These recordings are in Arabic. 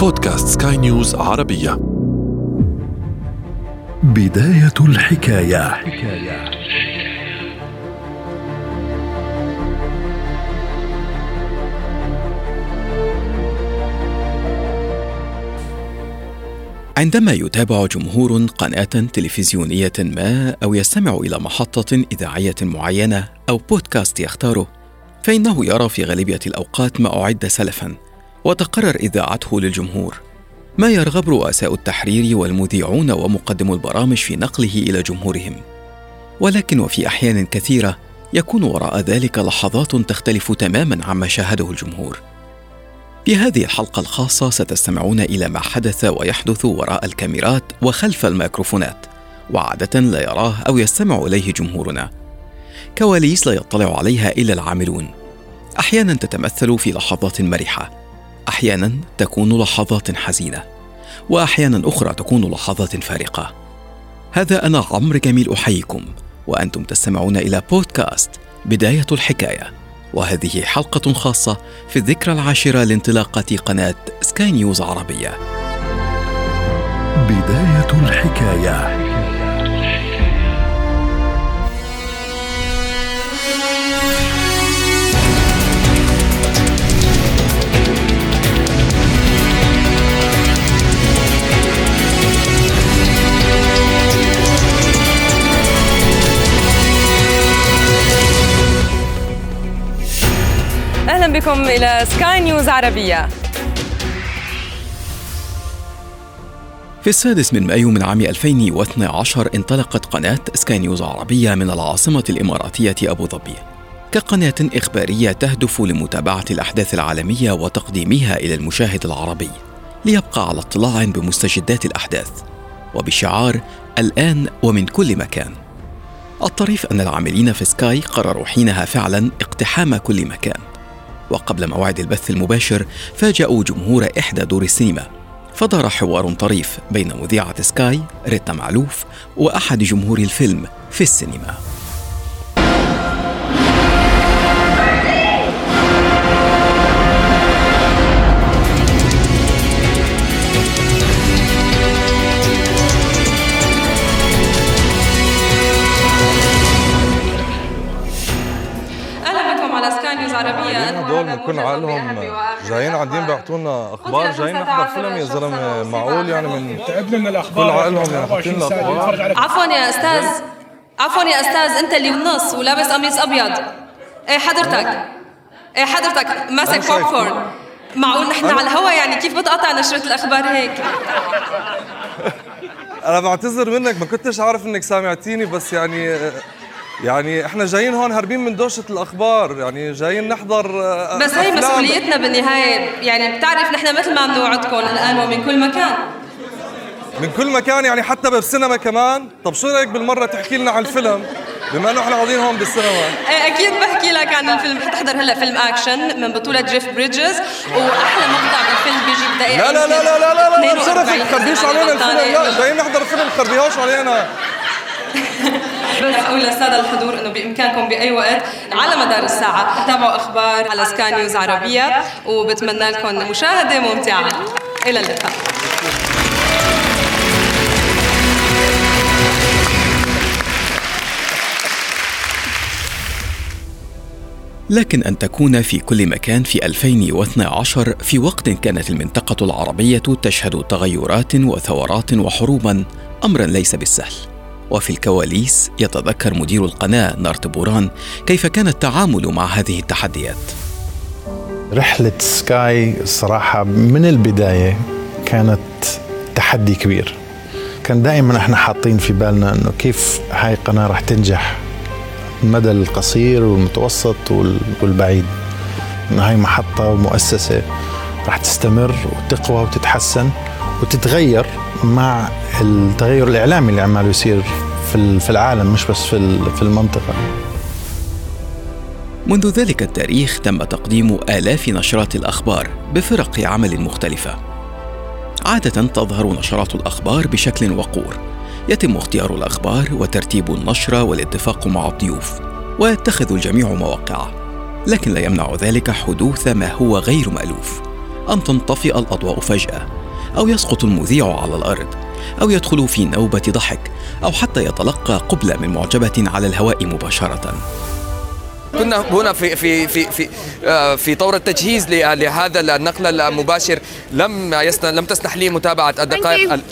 بودكاست سكاي نيوز عربية. بداية الحكاية. حكاية عندما يتابع جمهور قناة تلفزيونية ما أو يستمع إلى محطة إذاعية معينة أو بودكاست يختاره، فإنه يرى في غالبية الأوقات ما أعد سلفا. وتقرر إذاعته للجمهور. ما يرغب رؤساء التحرير والمذيعون ومقدمو البرامج في نقله إلى جمهورهم. ولكن وفي أحيان كثيرة يكون وراء ذلك لحظات تختلف تماما عما شاهده الجمهور. في هذه الحلقة الخاصة ستستمعون إلى ما حدث ويحدث وراء الكاميرات وخلف الميكروفونات وعادة لا يراه أو يستمع إليه جمهورنا كواليس لا يطلع عليها إلا العاملون أحيانا تتمثل في لحظات مرحة أحيانا تكون لحظات حزينة وأحيانا أخرى تكون لحظات فارقة. هذا أنا عمرو جميل أحييكم وأنتم تستمعون إلى بودكاست بداية الحكاية وهذه حلقة خاصة في الذكرى العاشرة لانطلاقة قناة سكاي نيوز عربية. بداية الحكاية. أهلا بكم إلى سكاي نيوز عربية. في السادس من مايو من عام 2012 انطلقت قناة سكاي نيوز عربية من العاصمة الإماراتية أبو ظبي كقناة إخبارية تهدف لمتابعة الأحداث العالمية وتقديمها إلى المشاهد العربي ليبقى على اطلاع بمستجدات الأحداث وبشعار الآن ومن كل مكان. الطريف أن العاملين في سكاي قرروا حينها فعلا اقتحام كل مكان. وقبل موعد البث المباشر فاجأوا جمهور إحدى دور السينما. فدار حوار طريف بين مذيعة سكاي ريتا معلوف وأحد جمهور الفيلم في السينما. هدول بكون عقلهم جايين قاعدين بيعطونا أخبار جايين نحضر فيلم يا زلمه معقول يعني من تعبنا من الأخبار. كل عقلهم يعني حاطين لنا أخبار عفوا يا أستاذ. عفوا يا أستاذ أنت اللي بالنص ولابس قميص أبيض. إيه حضرتك. إيه حضرتك. ماسك أنا. بوب كورن معقول نحن على الهوا يعني؟ كيف بتقطع نشرة الأخبار هيك؟ أنا بعتذر منك ما كنتش عارف إنك سامعتيني بس يعني يعني إحنا جايين هون هاربين من دوشة الأخبار يعني جايين نحضر آه، بس هي مسؤوليتنا بالنهاية يعني بتعرف نحن مثل ما بنوعدكم الان ومن كل مكان. من كل مكان يعني حتى بالسينما كمان. طب شو رأيك بالمرة تحكي لنا عن الفيلم؟ بما إنه إحنا قاعدين هون بالسينما. إيه، أكيد بحكي لك عن الفيلم. حتحضر هلا فيلم أكشن من بطولة جيف بريدجز وأحلى مقطع بالفيلم بيجي بدقيقة لا لا لا لا لا لا لا لا لا حرقت علينا الفيلم. لا جايين نحضر فيلم خبيهوش علينا. بس أقول للسادة الحضور إنه بإمكانكم بأي وقت على مدار الساعة. تتابعوا أخبار على سكاي نيوز عربية وبتمنى لكم مشاهدة ممتعة. إلى اللقاء. لكن أن تكون في كل مكان في 2012 في وقت كانت المنطقة العربية تشهد تغيرات وثورات وحروبا. أمرا ليس بالسهل. وفي الكواليس يتذكر مدير القناة نارت بوران كيف كان التعامل مع هذه التحديات. رحلة سكاي الصراحة من البداية كانت تحدي كبير. كان دائما إحنا حاطين في بالنا إنه كيف هاي القناة رح تنجح المدى القصير والمتوسط وال- والبعيد. إنه هاي محطة ومؤسسة رح تستمر وتقوى وتتحسن. وتتغير مع التغير الإعلامي اللي عماله يصير في في العالم مش بس في ال- في المنطقة منذ ذلك التاريخ تم تقديم آلاف نشرات الأخبار بفرق عمل مختلفة. عادة تظهر نشرات الأخبار بشكل وقور، يتم اختيار الأخبار وترتيب النشرة والاتفاق مع الضيوف، ويتخذ الجميع مواقعه. لكن لا يمنع ذلك حدوث ما هو غير مألوف. أن تنطفئ الأضواء فجأة أو يسقط المذيع على الأرض أو يدخل في نوبة ضحك أو حتى يتلقى قبلة من معجبة على الهواء مباشرة. كنا هنا في في في في آه، في طور التجهيز لهذا النقل المباشر. لم يسن لم تسنح لي متابعة الدقائق ال...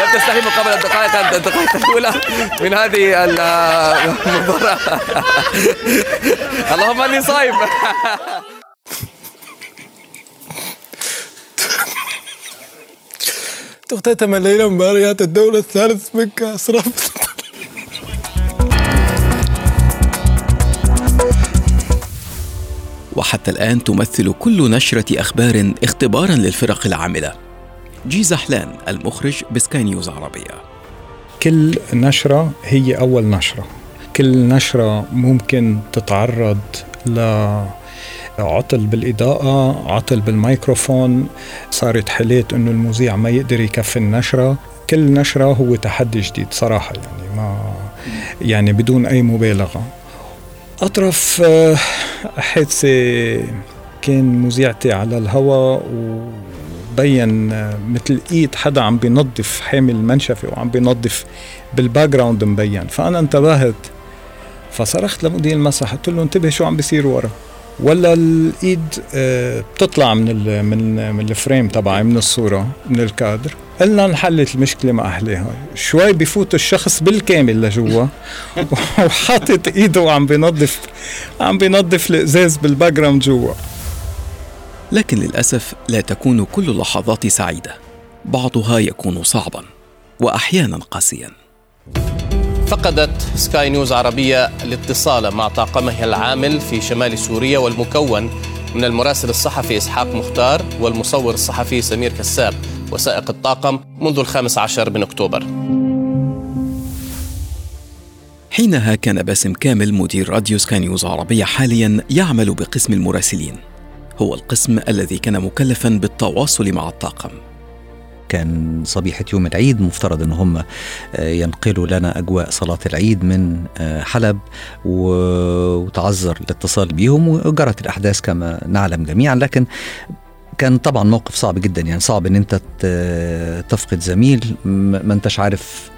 لم تسنح لي مقابلة الدقائق الدقائق الأولى من هذه المباراة. اللهم إني صايم. تختتم الليلة مباريات الدورة الثالث من كأس رابطة وحتى الآن تمثل كل نشرة أخبار اختبارا للفرق العاملة. جيزة حلان المخرج بسكاي نيوز عربية. كل نشرة هي أول نشرة. كل نشرة ممكن تتعرض ل عطل بالإضاءة عطل بالميكروفون صارت حالات أنه المذيع ما يقدر يكفي النشرة. كل نشرة هو تحدي جديد صراحة يعني ما يعني بدون أي مبالغة. أطرف آه، حادثة كان مذيعتي على الهواء وبين آه، مثل إيد حدا عم بينظف حامل المنشفة وعم بينظف بال background مبين. فأنا انتبهت فصرخت لمدير المسرح قلت له انتبه شو عم بيصير ورا. ولا الإيد آه، بتطلع من من من ال frame تبعي من الصورة من الكادر. قلنا انحلت المشكلة مع اهلها شوي بفوت الشخص بالكامل لجوا وحاطط إيده وعم بينظف عم بينظف الإزاز بال background جوا. لكن للأسف لا تكون كل اللحظات سعيدة. بعضها يكون صعبا واحيانا قاسيا. فقدت سكاي نيوز عربية الاتصال مع طاقمها العامل في شمال سوريا والمكون من المراسل الصحفي إسحاق مختار والمصور الصحفي سمير كساب وسائق الطاقم منذ الخامس عشر من أكتوبر. حينها كان باسم كامل مدير راديو سكاي نيوز عربية حاليا يعمل بقسم المراسلين. هو القسم الذي كان مكلفا بالتواصل مع الطاقم. كان صبيحة يوم العيد مفترض أن هم آه، ينقلوا لنا أجواء صلاة العيد من آه، حلب وتعذر الاتصال بهم وجرت الأحداث كما نعلم جميعا. لكن كان طبعا موقف صعب جدا يعني صعب إن أنت تفقد زميل ما أنتش عارف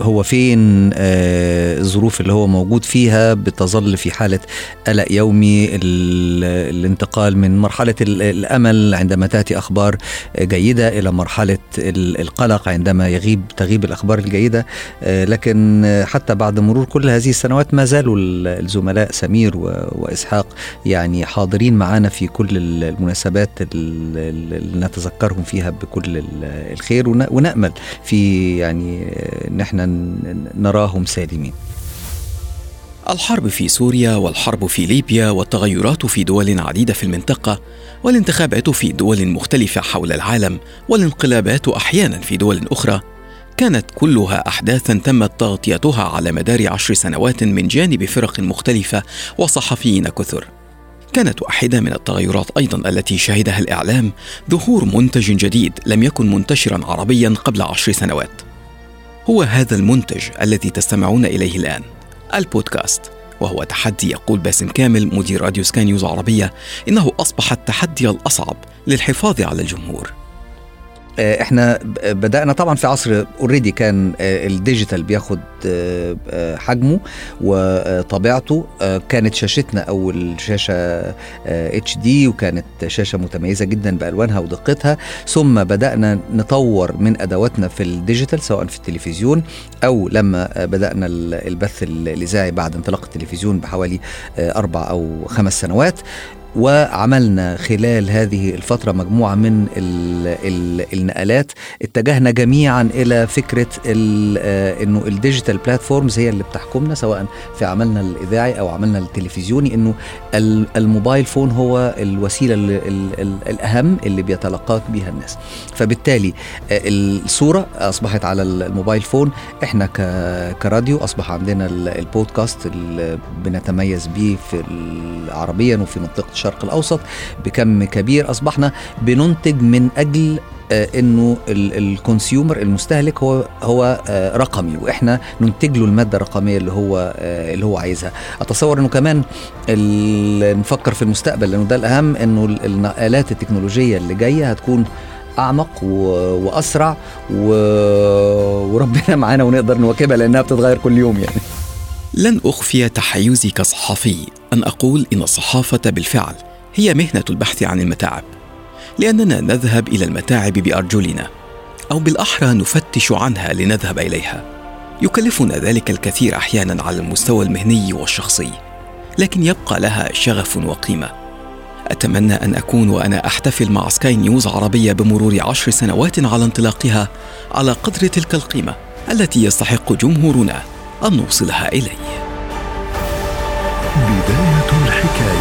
هو فين آه، الظروف اللي هو موجود فيها بتظل في حالة قلق يومي الانتقال من مرحلة الأمل عندما تأتي أخبار جيدة إلى مرحلة القلق عندما يغيب تغيب الأخبار الجيدة. آه، لكن حتى بعد مرور كل هذه السنوات ما زالوا الزملاء سمير وإسحاق يعني حاضرين معنا في كل المناسبات اللي نتذكرهم فيها بكل الخير ونأمل في يعني ان إحنا نراهم سالمين. الحرب في سوريا والحرب في ليبيا والتغيرات في دول عديدة في المنطقة والانتخابات في دول مختلفة حول العالم والانقلابات أحيانا في دول أخرى كانت كلها احداثا تمت تغطيتها على مدار عشر سنوات من جانب فرق مختلفة وصحفيين كثر. كانت واحدة من التغيرات أيضا التي شهدها الإعلام ظهور منتج جديد لم يكن منتشرا عربيا قبل عشر سنوات. هو هذا المنتج الذي تستمعون إليه الآن البودكاست. وهو تحدي يقول باسم كامل مدير راديو سكاي نيوز عربية إنه أصبح التحدي الأصعب للحفاظ على الجمهور. آه، إحنا بدأنا طبعا في عصر already كان آه، ال digital بياخد حجمه وطبيعته كانت شاشتنا أول شاشة HD وكانت شاشة متميزة جدا بألوانها ودقتها. ثم بدأنا نطور من أدواتنا في ال digital سواء في التلفزيون أو لما بدأنا البث الإذاعي بعد انطلاق التلفزيون بحوالي أربع أو خمس سنوات. وعملنا خلال هذه الفترة مجموعة من ال ال النقلات. اتجهنا جميعا إلى فكرة آه، أنه ال digital platforms هي اللي بتحكمنا سواء في عملنا الإذاعي أو عملنا التلفزيوني أنه ال mobile phone هو الوسيلة الأهم اللي بيتلقاك بها الناس. فبالتالي آه، الصورة أصبحت على ال mobile phone. إحنا كراديو أصبح عندنا البودكاست اللي بنتميز به في عربيا وفي منطقة الشرق الأوسط بكم كبير. أصبحنا بننتج من أجل إنه ال consumer المستهلك هو هو آه، رقمي وإحنا ننتج له المادة الرقمية اللي هو آه، اللي هو عايزها. أتصور إنه كمان نفكر في المستقبل لأنه ده الأهم إنه النقلات التكنولوجية اللي جاية هتكون أعمق وأسرع وربنا معانا ونقدر نواكبها لأنها بتتغير كل يوم يعني. لن أخفي تحيزي كصحفي أن أقول إن الصحافة بالفعل هي مهنة البحث عن المتاعب. لأننا نذهب إلى المتاعب بأرجلنا أو بالأحرى نفتش عنها لنذهب إليها. يكلفنا ذلك الكثير أحيانا على المستوى المهني والشخصي لكن يبقى لها شغف وقيمة. أتمنى أن أكون وأنا أحتفل مع سكاي نيوز عربية بمرور عشر سنوات على انطلاقها على قدر تلك القيمة التي يستحق جمهورنا أن نوصلها إليه. بداية الحكاية.